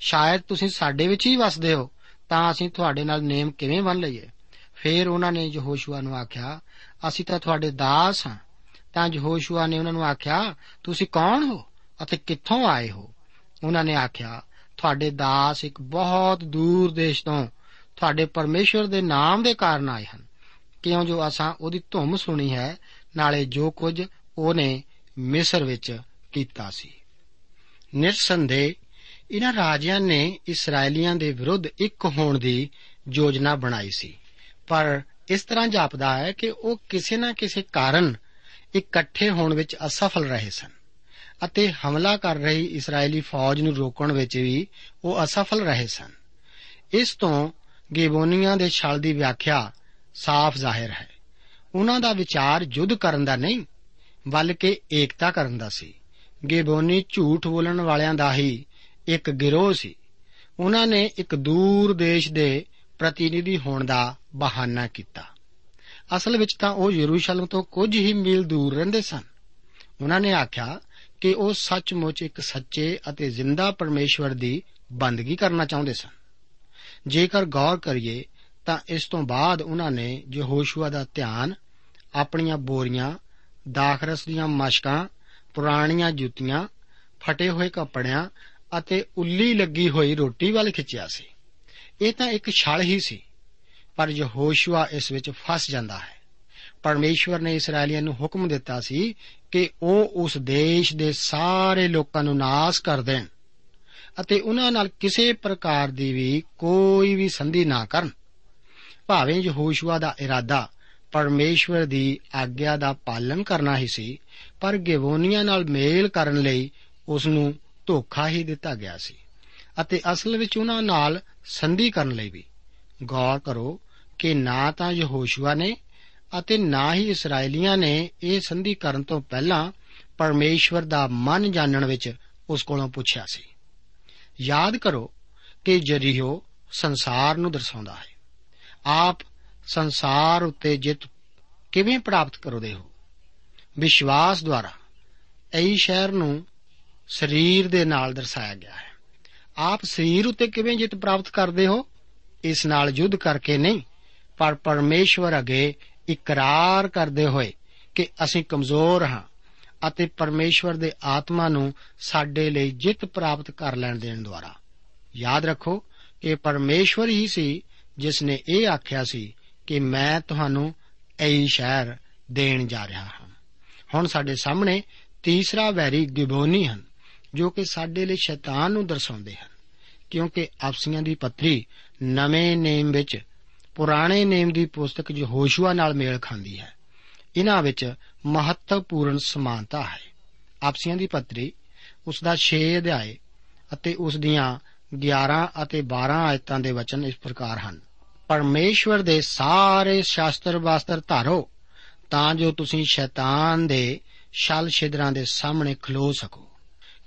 ਸ਼ਾਇਦ ਤੁਸੀਂ ਸਾਡੇ ਵਿੱਚ ਹੀ ਵਸਦੇ ਹੋ, ਤਾਂ ਅਸੀਂ ਤੁਹਾਡੇ ਨਾਲ ਨੇਮ ਕਿਵੇਂ ਬੰਨ ਲਈਏ? ਫਿਰ ਉਹਨਾਂ ਨੇ ਯਹੋਸ਼ੂਆ ਨੂੰ ਆਖਿਆ, ਅਸੀਂ ਤਾਂ ਤੁਹਾਡੇ ਦਾਸ ਹਾਂ। ਤਾਂ ਯਹੋਸ਼ੂਆ ਨੇ ਉਹਨਾਂ ਨੂੰ ਆਖਿਆ, ਤੁਸੀਂ ਕੌਣ ਹੋ ਅਤੇ ਕਿੱਥੋਂ ਆਏ ਹੋ? ਉਹਨਾਂ ਨੇ ਆਖਿਆ, ਤੁਹਾਡੇ ਦਾਸ ਇੱਕ ਬਹੁਤ ਦੂਰ ਦੇਸ਼ ਤੋਂ ਤੁਹਾਡੇ ਪਰਮੇਸ਼ਰ ਦੇ ਨਾਮ ਦੇ ਕਾਰਨ ਆਏ ਹਨ। ਕਿਉਂ ਜੋ ਅਸਾਂ ਉਹਦੀ ਧੁੰਮ ਸੁਣੀ ਹੈ, ਨਾਲੇ ਜੋ ਕੁਝ ਉਹਨੇ ਮਿਸਰ ਵਿੱਚ ਕੀਤਾ ਸੀ। ਨਿਰਸੰਦੇ ਇਹਨਾਂ ਰਾਜਿਆਂ ਨੇ ਇਸرائیਲੀਆਂ ਦੇ ਵਿਰੁੱਧ ਇੱਕ ਹੋਣ ਦੀ ਯੋਜਨਾ ਬਣਾਈ ਸੀ। ਪਰ ਇਸ ਤਰ੍ਹਾਂ ਜਾਪਦਾ ਹੈ ਕਿ ਉਹ ਕਿਸੇ ਨਾ ਕਿਸੇ ਕਾਰਨ ਇਕੱਠੇ ਹੋਣ ਵਿੱਚ ਅਸਫਲ ਰਹੇ ਸਨ ਅਤੇ ਹਮਲਾ ਕਰ ਰਹੀ ਇਸرائیਲੀ ਫੌਜ ਨੂੰ ਰੋਕਣ ਵਿੱਚ ਵੀ ਉਹ ਅਸਫਲ ਰਹੇ ਸਨ। ਇਸ ਤੋਂ ਗੇਬੋਨੀਆਂ ਦੇ ਛਲ ਦੀ ਵਿਆਖਿਆ ਸਾਫ਼ ਜ਼ਾਹਿਰ ਹੈ। ਉਹਨਾਂ ਦਾ ਵਿਚਾਰ ਯੁੱਧ ਕਰਨ ਦਾ ਨਹੀਂ, ਬਲਕਿ ਏਕਤਾ ਕਰਨ ਦਾ ਸੀ। ਗੇਬੋਨੀ ਝੂਠ ਬੋਲਣ ਵਾਲਿਆਂ ਦਾ ਹੀ ਇੱਕ ਗਿਰੋਹ ਸੀ। ਉਹਨਾਂ ਨੇ ਇੱਕ ਦੂਰ ਦੇਸ਼ ਦੇ ਪ੍ਰਤੀਨਿਧੀ ਹੋਣ ਦਾ ਬਹਾਨਾ ਕੀਤਾ। ਅਸਲ ਵਿੱਚ ਤਾਂ ਉਹ ਯਰੂਸ਼ਲਮ ਤੋਂ ਕੁਝ ਹੀ ਮੀਲ ਦੂਰ ਰਹਿੰਦੇ ਸਨ। ਉਹਨਾਂ ਨੇ ਆਖਿਆ ਕਿ ਉਹ ਸੱਚਮੁੱਚ ਇੱਕ ਸੱਚੇ ਅਤੇ ਜ਼ਿੰਦਾ ਪਰਮੇਸ਼ਵਰ ਦੀ ਬੰਦਗੀ ਕਰਨਾ ਚਾਹੁੰਦੇ ਸਨ। ਜੇਕਰ ਗੌਰ ਕਰੀਏ, ਤਾਂ ਇਸ ਤੋਂ ਬਾਅਦ ਉਹਨਾਂ ਨੇ ਯਹੋਸ਼ੂਆ ਦਾ ਧਿਆਨ, ਆਪਣੀਆਂ ਬੋਰੀਆਂ, ਦਾਖਰਸ ਦੀਆਂ ਮਸ਼ਕਾਂ, ਪੁਰਾਣੀਆਂ ਜੁੱਤੀਆਂ, ਫਟੇ ਹੋਏ ਕੱਪੜਿਆਂ ਅਤੇ ਉੱਲੀ ਲੱਗੀ ਹੋਈ ਰੋਟੀ ਵੱਲ ਖਿੱਚਿਆ ਸੀ। ਇਹ ਤਾਂ ਇੱਕ ਛਲ ਹੀ ਸੀ। ਪਰ ਯਹੋਸ਼ੂਆ ਇਸ ਵਿੱਚ ਫਸ ਜਾਂਦਾ ਹੈ। ਪਰਮੇਸ਼ਵਰ ਨੇ ਇਸرائیਲੀਆਂ ਨੂੰ ਹੁਕਮ ਦਿੱਤਾ ਸੀ ਕਿ ਉਹ ਉਸ ਦੇਸ਼ ਦੇ ਸਾਰੇ ਲੋਕਾਂ ਨੂੰ ਨਾਸ ਕਰ ਦੇਣ ਅਤੇ ਉਹਨਾਂ ਨਾਲ ਕਿਸੇ ਪ੍ਰਕਾਰ ਦੀ ਵੀ ਕੋਈ ਵੀ ਸੰਧੀ ਨਾ ਕਰਨ। ਭਾਵੇਂ ਯਹੋਸ਼ੂਆ ਦਾ ਇਰਾਦਾ ਪਰਮੇਸ਼ਵਰ ਦੀ ਆਗਿਆ ਦਾ ਪਾਲਣ ਕਰਨਾ ਹੀ ਸੀ, ਪਰ ਗਿਵੋਨੀਆਂ ਨਾਲ ਮੇਲ ਕਰਨ ਲਈ ਉਸ ਨੂੰ ਧੋਖਾ ਹੀ ਦਿੱਤਾ ਗਿਆ ਸੀ ਅਤੇ ਅਸਲ ਵਿੱਚ ਉਹਨਾਂ ਨਾਲ ਸੰਧੀ ਕਰਨ ਲਈ ਵੀ। ਗੌਰ ਕਰੋ ਕਿ ਨਾ ਤਾਂ ਯਹੋਸ਼ੂਆ ਨੇ ਅਤੇ ਨਾ ਹੀ ਇਸرائیਲੀਆਂ ਨੇ ਇਹ ਸੰਧੀ ਕਰਨ ਤੋਂ ਪਹਿਲਾਂ ਪਰਮੇਸ਼ਵਰ ਦਾ ਮਨ ਜਾਣਨ ਵਿੱਚ ਉਸ ਕੋਲੋਂ ਪੁੱਛਿਆ ਸੀ। ਯਾਦ ਕਰੋ ਕਿ ਜਰੀਹੋ ਸੰਸਾਰ ਨੂੰ ਦਰਸਾਉਂਦਾ ਹੈ। ਆਪ ਸੰਸਾਰ ਉੱਤੇ ਜਿੱਤ ਕਿਵੇਂ ਪ੍ਰਾਪਤ ਕਰੋਦੇ ਹੋ? ਵਿਸ਼ਵਾਸ ਦੁਆਰਾ ਐਈ ਸ਼ਹਿਰ ਨੂੰ ਸਰੀਰ ਦੇ ਨਾਲ ਦਰਸਾਇਆ ਗਿਆ ਹੈ। ਆਪ ਸਰੀਰ ਉੱਤੇ ਕਿਵੇਂ ਜਿੱਤ ਪ੍ਰਾਪਤ ਕਰਦੇ ਹੋ? ਇਸ ਨਾਲ ਯੁੱਧ ਕਰਕੇ ਨਹੀਂ ਪਰ ਪਰਮੇਸ਼ਵਰ ਅਗੇ ਇਕਰਾਰ ਕਰਦੇ ਹੋਏ ਕਿ ਅਸੀਂ ਕਮਜ਼ੋਰ ਹਾਂ ਅਤੇ ਪਰਮੇਸ਼ਵਰ ਦੇ ਆਤਮਾ ਨੂੰ ਸਾਡੇ ਲਈ ਜਿੱਤ ਪ੍ਰਾਪਤ ਕਰ ਲੈਣ ਦੇਣ ਦੁਆਰਾ। ਯਾਦ ਰੱਖੋ ਕਿ ਪਰਮੇਸ਼ਵਰ ਹੀ ਸੀ ਜਿਸ ਨੇ ਇਹ ਆਖਿਆ ਸੀ ਕਿ ਮੈਂ ਤੁਹਾਨੂੰ ਐਈ ਸ਼ਹਿਰ ਦੇਣ ਜਾ ਰਿਹਾ ਹਾਂ। ਹੁਣ ਸਾਡੇ ਸਾਹਮਣੇ ਤੀਸਰਾ ਵੈਰੀ ਗਿਬੋਨੀ ਹਨ, ਜੋ ਕਿ ਸਾਡੇ ਲਈ ਸ਼ੈਤਾਨ ਨੂੰ ਦਰਸਾਉਂਦੇ ਹਨ, ਕਿਉਂਕਿ ਅਫਸੀਆਂ ਦੀ ਪੱਤਰੀ ਨਵੇਂ ਨੇਮ ਵਿੱਚ ਪੁਰਾਣੇ ਨੇਮ ਦੀ ਪੁਸਤਕ ਯਹੋਸ਼ੂਆ ਨਾਲ ਮੇਲ ਖਾਂਦੀ ਹੈ। ਇਹਨਾਂ ਵਿੱਚ ਮਹੱਤਵਪੂਰਨ ਸਮਾਨਤਾ ਹੈ। ਆਪਸੀਆਂ ਦੀ ਪੱਤਰੀ ਉਸ ਦਾ 6 ਅਧਿਆਏ ਅਤੇ ਉਸ ਦੀਆਂ 11 ਅਤੇ 12 ਆਇਤਾਂ ਦੇ ਵਚਨ ਇਸ ਪ੍ਰਕਾਰ ਹਨ। ਪਰਮੇਸ਼ਵਰ ਦੇ ਸਾਰੇ ਸ਼ਾਸਤਰ ਬਾਸਤਰ ਧਾਰੋ, ਤਾਂ ਜੋ ਤੁਸੀਂ ਸ਼ੈਤਾਨ ਦੇ ਛਲ ਛਿਦਰਾਂ ਦੇ ਸਾਹਮਣੇ ਖਲੋ ਸਕੋ।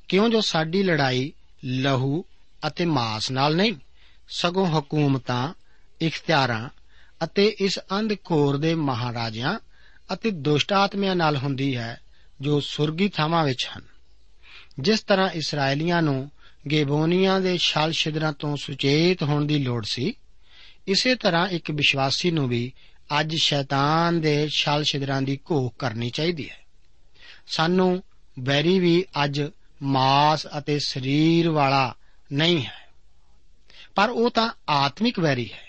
ਕਿਉਂ ਜੋ ਸਾਡੀ ਲੜਾਈ ਲਹੂ ਅਤੇ ਮਾਸ ਨਾਲ ਨਹੀਂ, ਸਗੋਂ ਹਕੂਮਤਾਂ ਇਖਤਿਆਰਾਂ ਅਤੇ ਇਸ ਅੰਧਖੋਰ ਦੇ ਮਹਾਰਾਜਿਆਂ ਅਤੇ ਦੁਸ਼ਟਾਤਮਿਆਂ ਨਾਲ ਹੁੰਦੀ ਹੈ, ਜੋ ਸੁਰਗੀ ਥਾਵਾਂ ਵਿੱਚ ਹਨ। ਜਿਸ ਤਰ੍ਹਾਂ ਇਸرائیਲੀਆਂ ਨੂੰ ਗੇਬੋਨੀਆਂ ਦੇ ਛਲ ਛਿਦਰਾਂ ਤੋਂ ਸੁਚੇਤ ਹੋਣ ਦੀ ਲੋੜ ਸੀ, ਇਸੇ ਤਰ੍ਹਾਂ ਇੱਕ ਵਿਸ਼ਵਾਸੀ ਨੂੰ ਵੀ ਅੱਜ ਸ਼ੈਤਾਨ ਦੇ ਛਲ ਛਿਦਰਾਂ ਦੀ ਘੋਖ ਕਰਨੀ ਚਾਹੀਦੀ ਹੈ। ਸਾਨੂੰ ਬੈਰੀ ਵੀ ਅੱਜ ਮਾਸ ਅਤੇ ਸਰੀਰ ਵਾਲਾ ਨਹੀਂ ਹੈ, ਪਰ ਉਹ ਤਾਂ ਆਤਮਿਕ ਵੈਰੀ ਹੈ।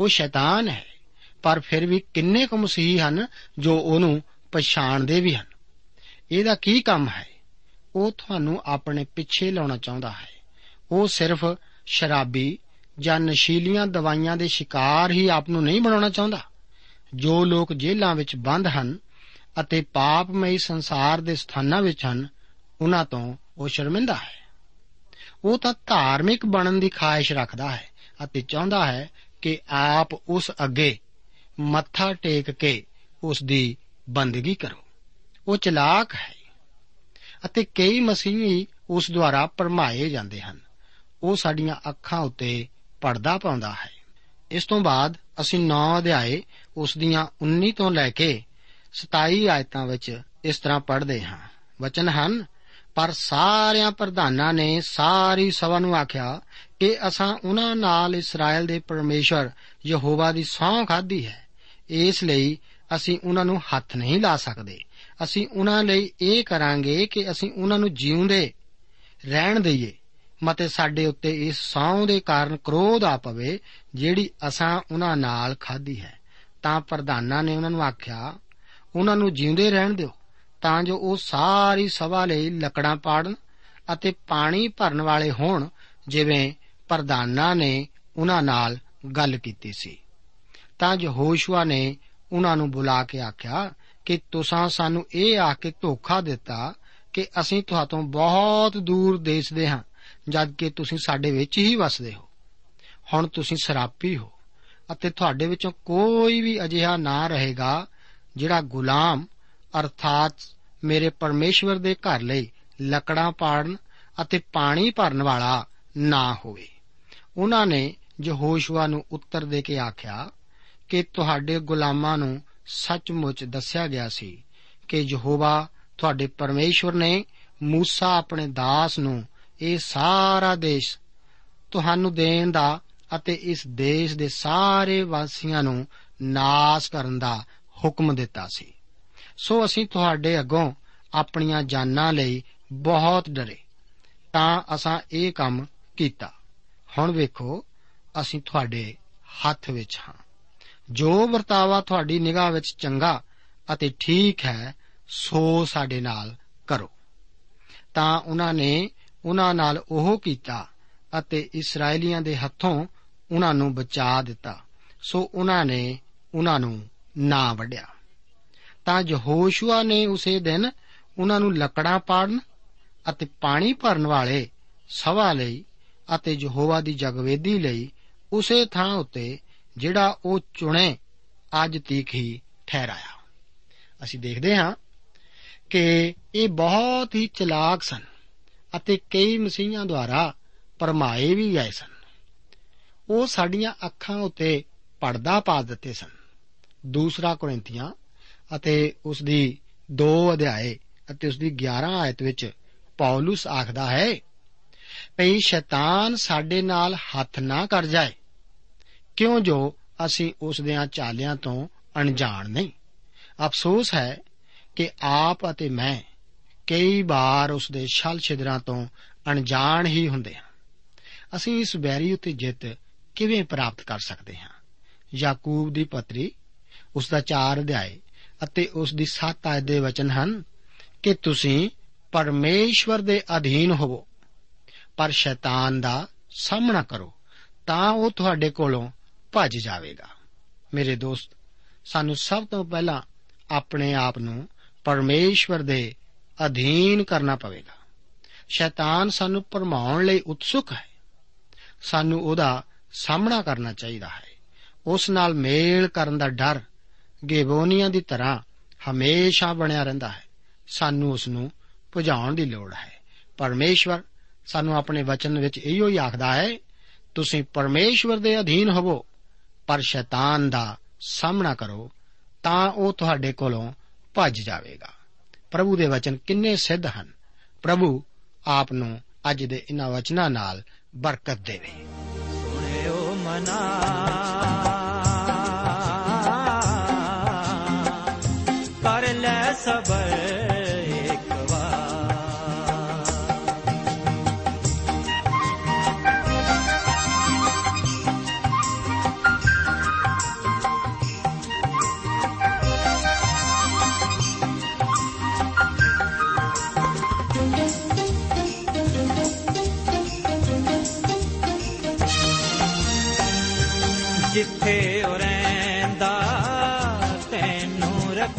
ਉਹ ਸ਼ੈਤਾਨ ਹੈ। ਪਰ ਫਿਰ ਵੀ ਕਿੰਨੇ ਕੁ ਮਸੀਹ ਹਨ ਜੋ ਉਹਨੂੰ ਪਛਾਣਦੇ ਵੀ ਹਨ। ਇਹਦਾ ਕੀ ਕੰਮ ਹੈ? ਉਹ ਤੁਹਾਨੂੰ ਆਪਣੇ ਪਿੱਛੇ ਲਾਉਣਾ ਚਾਹੁੰਦਾ ਹੈ। ਉਹ ਸਿਰਫ ਸ਼ਰਾਬੀ ਜਾਂ ਨਸ਼ੀਲੀਆਂ ਦਵਾਈਆਂ ਦੇ ਸ਼ਿਕਾਰ ਹੀ ਆਪ ਨੂੰ ਨਹੀਂ ਬਣਾਉਣਾ ਚਾਹੁੰਦਾ। ਜੋ ਲੋਕ ਜੇਲ੍ਹਾਂ ਵਿੱਚ ਬੰਦ ਹਨ ਅਤੇ ਪਾਪਮਈ ਸੰਸਾਰ ਦੇ ਸਥਾਨਾਂ ਵਿੱਚ ਹਨ, ਉਹਨਾਂ ਤੋਂ ਉਹ ਸ਼ਰਮਿੰਦਾ ਹੈ। ਉਹ ਤਾਂ ਧਾਰਮਿਕ ਬਣਨ ਦੀ ਖਾਹਿਸ਼ ਰੱਖਦਾ ਹੈ ਅਤੇ ਚਾਹੁੰਦਾ ਹੈ ਕਿ ਆਪ ਉਸ ਅੱਗੇ ਮੱਥਾ ਟੇਕ ਕੇ ਉਸ ਦੀ ਬੰਦਗੀ ਕਰੋ। ਉਹ ਚਲਾਕ ਹੈ ਅਤੇ ਕਈ ਮਸੀਹੀ ਉਸ ਦੁਆਰਾ ਪਰਮਾਏ ਜਾਂਦੇ ਹਨ। ਉਹ ਸਾਡੀਆਂ ਅੱਖਾਂ ਉੱਤੇ ਪਰਦਾ ਪਾਉਂਦਾ ਹੈ। ਇਸ ਤੋਂ ਬਾਅਦ ਅਸੀਂ 9 ਅਧਿਆਏ ਉਸ ਦੀਆਂ 19 ਤੋਂ ਲੈ ਕੇ 27 ਆਇਤਾਂ ਵਿੱਚ ਇਸ ਤਰ੍ਹਾਂ ਪੜ੍ਹਦੇ ਹਾਂ। ਵਚਨ ਹਨ ਪਰ ਸਾਰਿਆਂ ਪ੍ਰਧਾਨਾਂ ਨੇ ਸਾਰੀ ਸਭਾ ਨੂੰ ਆਖਿਆ ਕਿ ਅਸਾਂ ਉਹਨਾਂ ਨਾਲ ਇਸਰਾਇਲ ਦੇ ਪਰਮੇਸ਼ਰ ਯਹੋਵਾ ਦੀ ਸਹੁੰ ਖਾਧੀ ਹੈ। ਇਸ ਲਈ ਅਸੀਂ ਉਹਨਾਂ ਨੂੰ ਹੱਥ ਨਹੀਂ ਲਾ ਸਕਦੇ। ਅਸੀਂ ਉਹਨਾਂ ਲਈ ਇਹ ਕਰਾਂਗੇ ਕਿ ਅਸੀਂ ਉਹਨਾਂ ਨੂੰ ਜਿਉਂਦੇ, ਰਹਿਣ ਦਈਏ ਮਤੇ ਸਾਡੇ ਉੱਤੇ ਇਸ ਸੌਂ ਦੇ ਕਾਰਨ ਕ੍ਰੋਧ ਆ ਪਵੇ ਜਿਹੜੀ ਅਸਾਂ ਉਹਨਾਂ ਨਾਲ ਖਾਧੀ ਹੈ। ਤਾਂ ਪ੍ਰਧਾਨਾਂ ਨੇ ਉਹਨਾਂ ਨੂੰ ਆਖਿਆ, ਉਹਨਾਂ ਨੂੰ ਜਿਉਂਦੇ ਰਹਿਣ ਦਿਓ। ਤਾਂ ਜੋ ਉਹ ਸਾਰੀ ਸਭਾ ਲਈ ਲੱਕੜਾਂ ਪਾੜਨ ਅਤੇ ਪਾਣੀ ਭਰਨ ਵਾਲੇ ਹੋਣ, ਜਿਵੇਂ ਪ੍ਰਧਾਨਾਂ ਨੇ ਉਹਨਾਂ ਨਾਲ ਗੱਲ ਕੀਤੀ ਸੀ। ਤਾਂ ਯਹੋਸ਼ੂਆ ਨੇ ਉਹਨਾਂ ਨੂੰ ਬੁਲਾ ਕੇ ਆਖਿਆ ਕਿ ਤੁਸੀਂ ਸਾਨੂੰ ਇਹ ਆ ਕੇ ਧੋਖਾ ਦਿੱਤਾ ਕਿ ਅਸੀਂ ਤੁਹਾਤੋਂ ਬਹੁਤ ਦੂਰ ਦੇਸ਼ ਦੇ ਹਾਂ, ਜਦ ਕਿ ਤੁਸੀਂ ਸਾਡੇ ਵਿੱਚ ਹੀ ਵਸਦੇ ਹੋ। ਹੁਣ ਤੁਸੀਂ ਸਰਾਪੀ ਹੋ ਅਤੇ ਤੁਹਾਡੇ ਵਿੱਚੋਂ ਕੋਈ ਵੀ ਅਜਿਹਾ ਨਾ ਰਹੇਗਾ, ਜਿਹੜਾ ਗੁਲਾਮ ਅਰਥਾਤ ਮੇਰੇ ਪਰਮੇਸ਼ਵਰ ਦੇ ਘਰ ਲਈ ਲੱਕੜਾਂ ਪਾੜਨ ਅਤੇ ਪਾਣੀ ਭਰਨ ਵਾਲਾ ਨਾ ਹੋਵੇ। ਉਹਨਾਂ ਨੇ ਯਹੋਸ਼ੂਆ ਨੂੰ ਉੱਤਰ ਦੇ ਕੇ ਆਖਿਆ ਕਿ ਤੁਹਾਡੇ ਗੁਲਾਮਾਂ ਨੂੰ ਸੱਚਮੁੱਚ ਦੱਸਿਆ ਗਿਆ ਸੀ ਕਿ ਯਹੋਵਾ ਤੁਹਾਡੇ ਪਰਮੇਸ਼ਵਰ ਨੇ ਮੂਸਾ ਆਪਣੇ ਦਾਸ ਨੂੰ ਇਹ ਸਾਰਾ ਦੇਸ਼ ਤੁਹਾਨੂੰ ਦੇਣ ਦਾ ਅਤੇ ਇਸ ਦੇਸ਼ ਦੇ ਸਾਰੇ ਵਾਸੀਆਂ ਨੂੰ ਨਾਸ ਕਰਨ ਦਾ ਹੁਕਮ ਦਿੱਤਾ ਸੀ। ਸੋ ਅਸੀਂ ਤੁਹਾਡੇ ਅੱਗੋਂ ਆਪਣੀਆਂ ਜਾਨਾਂ ਲਈ ਬਹੁਤ ਡਰੇ। ਤਾਂ ਅਸਾਂ ਇਹ ਕੰਮ ਕੀਤਾ। ਹੁਣ ਵੇਖੋ, ਅਸੀਂ ਤੁਹਾਡੇ ਹੱਥ ਵਿੱਚ ਹਾਂ। ਜੋ ਵਰਤਾਵਾ ਤੁਹਾਡੀ ਨਿਗਾਹ ਵਿੱਚ ਚੰਗਾ ਅਤੇ ਠੀਕ ਹੈ, ਸੋ ਸਾਡੇ ਨਾਲ ਕਰੋ। ਤਾਂ ਉਹਨਾਂ ਨੇ ਉਹਨਾਂ ਨਾਲ ਉਹ ਕੀਤਾ ਅਤੇ ਇਸرائیਲੀਆਂ ਦੇ ਹੱਥੋਂ ਉਹਨਾਂ ਨੂੰ ਬਚਾ ਦਿੱਤਾ। ਸੋ ਉਹਨਾਂ ਨੇ ਉਹਨਾਂ ਨੂੰ ਨਾ ਵੜਿਆ ਤਾਂ ਯਹੋਸ਼ੂਆ ਨੇ ਉਸੇ ਦਿਨ ਉਹਨਾਂ ਨੂੰ ਲੱਕੜਾਂ ਪਾੜਨ ਅਤੇ ਪਾਣੀ ਭਰਨ ਵਾਲੇ ਸਭਾ ਲਈ ਅਤੇ ਯਹੋਵਾ ਦੀ ਜਗਵੇਦੀ ਲਈ ਉਸੇ ਥਾਂ ਉੱਤੇ ਜਿਹੜਾ ਉਹ ਚੁਣੇ ਅੱਜ ਤੀਕ ਹੀ ਠਹਿਰਾਇਆ। ਅਸੀਂ ਦੇਖਦੇ ਹਾਂ ਕਿ ਇਹ ਬਹੁਤ ਹੀ ਚਲਾਕ ਸਨ ਅਤੇ ਕਈ ਮਸੀਹਾਂ ਦੁਆਰਾ ਪਰਮਾਏ ਵੀ ਗਏ ਸਨ। ਉਹ ਸਾਡੀਆਂ ਅੱਖਾਂ ਉੱਤੇ ਪਰਦਾ ਪਾ ਦਿੱਤੇ ਸਨ। ਦੂਸਰਾ ਕੋਰਿੰਥੀਆਂ ਅਤੇ ਉਸ ਦੀ 2 ਅਧਿਆਏ ਅਤੇ ਉਸ ਦੀ 11 ਆਇਤ ਵਿੱਚ ਪੌਲਸ ਆਖਦਾ ਹੈ, ਭਈ ਸ਼ੈਤਾਨ ਸਾਡੇ ਨਾਲ ਹੱਥ ਨਾ ਕਰ ਜਾਏ, ਕਿਉਂ ਜੋ ਅਸੀਂ ਉਸ ਦੇ ਚਾਲਿਆਂ ਤੋਂ ਅਣਜਾਣ ਨਹੀਂ? ਅਫਸੋਸ ਹੈ ਕਿ ਆਪ ਅਤੇ ਮੈਂ ਕਈ ਵਾਰ ਉਸ ਦੇ ਛਲ ਛਿਦਰਾਂ ਤੋਂ ਅਣਜਾਣ ਹੀ ਹੁੰਦੇ ਹਾਂ। ਅਸੀਂ ਇਸ ਬੈਰੀ ਉਤੇ ਜਿੱਤ ਕਿਵੇਂ ਪ੍ਰਾਪਤ ਕਰ ਸਕਦੇ ਹਾਂ? ਯਾਕੂਬ ਦੀ ਪਤਰੀ ਉਸ ਦਾ 4 ਅਧਿਆਏ ਅਤੇ ਉਸ ਦੀ 7 ਆਇਤ ਦੇ ਵਚਨ ਹਨ ਕਿ ਤੁਸੀਂ ਪਰਮੇਸ਼ਵਰ ਦੇ ਅਧੀਨ ਹੋਵੋ, ਪਰ ਸ਼ੈਤਾਨ ਦਾ ਸਾਹਮਣਾ ਕਰੋ, ਤਾਂ ਉਹ ਤੁਹਾਡੇ ਕੋਲੋਂ ਭੱਜ ਜਾਵੇਗਾ। ਮੇਰੇ ਦੋਸਤ, ਸਾਨੂੰ ਸਭ ਤੋਂ ਪਹਿਲਾਂ ਆਪਣੇ ਆਪ ਨੂੰ ਪਰਮੇਸ਼ਵਰ ਦੇ ਅਧੀਨ ਕਰਨਾ ਪਵੇਗਾ। ਸ਼ੈਤਾਨ ਸਾਨੂੰ ਭਰਮਾਉਣ ਲਈ ਉਤਸੁਕ ਹੈ। ਸਾਨੂੰ ਉਹਦਾ ਸਾਹਮਣਾ ਕਰਨਾ ਚਾਹੀਦਾ ਹੈ। ਉਸ ਨਾਲ ਮੇਲ ਕਰਨ ਦਾ ਡਰ ਗੇਬੋਨੀਆਂ ਦੀ ਤਰ੍ਹਾਂ ਹਮੇਸ਼ਾ ਬਣਿਆ ਰਹਿੰਦਾ ਹੈ। ਸਾਨੂੰ ਉਸ ਨੂੰ ਭੁਜਾਉਣ ਦੀ ਲੋੜ ਹੈ। ਪਰਮੇਸ਼ਵਰ ਸਾਨੂੰ ਆਪਣੇ ਵਚਨ ਵਿੱਚ ਇਹੋ ਹੀ ਆਖਦਾ ਹੈ, ਤੁਸੀਂ ਪਰਮੇਸ਼ਵਰ ਦੇ ਅਧੀਨ ਹੋਵੋ, ਪਰ ਸ਼ੈਤਾਨ ਦਾ ਸਾਹਮਣਾ ਕਰੋ, ਤਾਂ ਉਹ ਤੁਹਾਡੇ ਕੋਲੋਂ ਭੱਜ ਜਾਵੇਗਾ। ਪ੍ਰਭੂ ਦੇ ਵਚਨ ਕਿੰਨੇ ਸਿੱਧ ਹਨ। ਪ੍ਰਭੂ ਆਪ ਨੂੰ ਅੱਜ ਦੇ ਇਹਨਾਂ ਵਚਨਾਂ ਨਾਲ ਬਰਕਤ ਦੇਵੇ।
ਸੁਣਿਓ ਮਨਾ।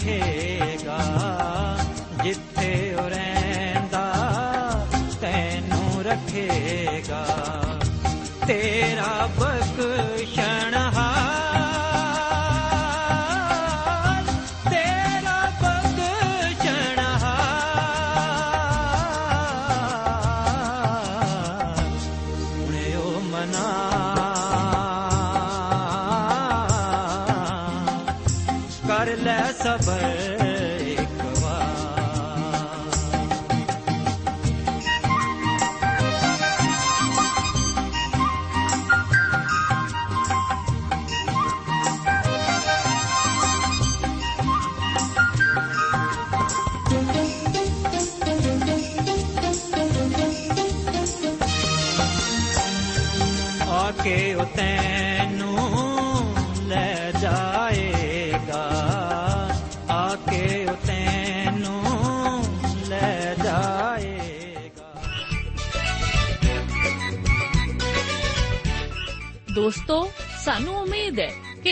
ਰੱਖੇਗਾ ਜਿੱਥੇ ਉਹ ਰਹਿੰਦਾ ਤੈਨੂੰ ਰੱਖੇਗਾ। ਤੇਰਾ ਬਖਸ਼ਣ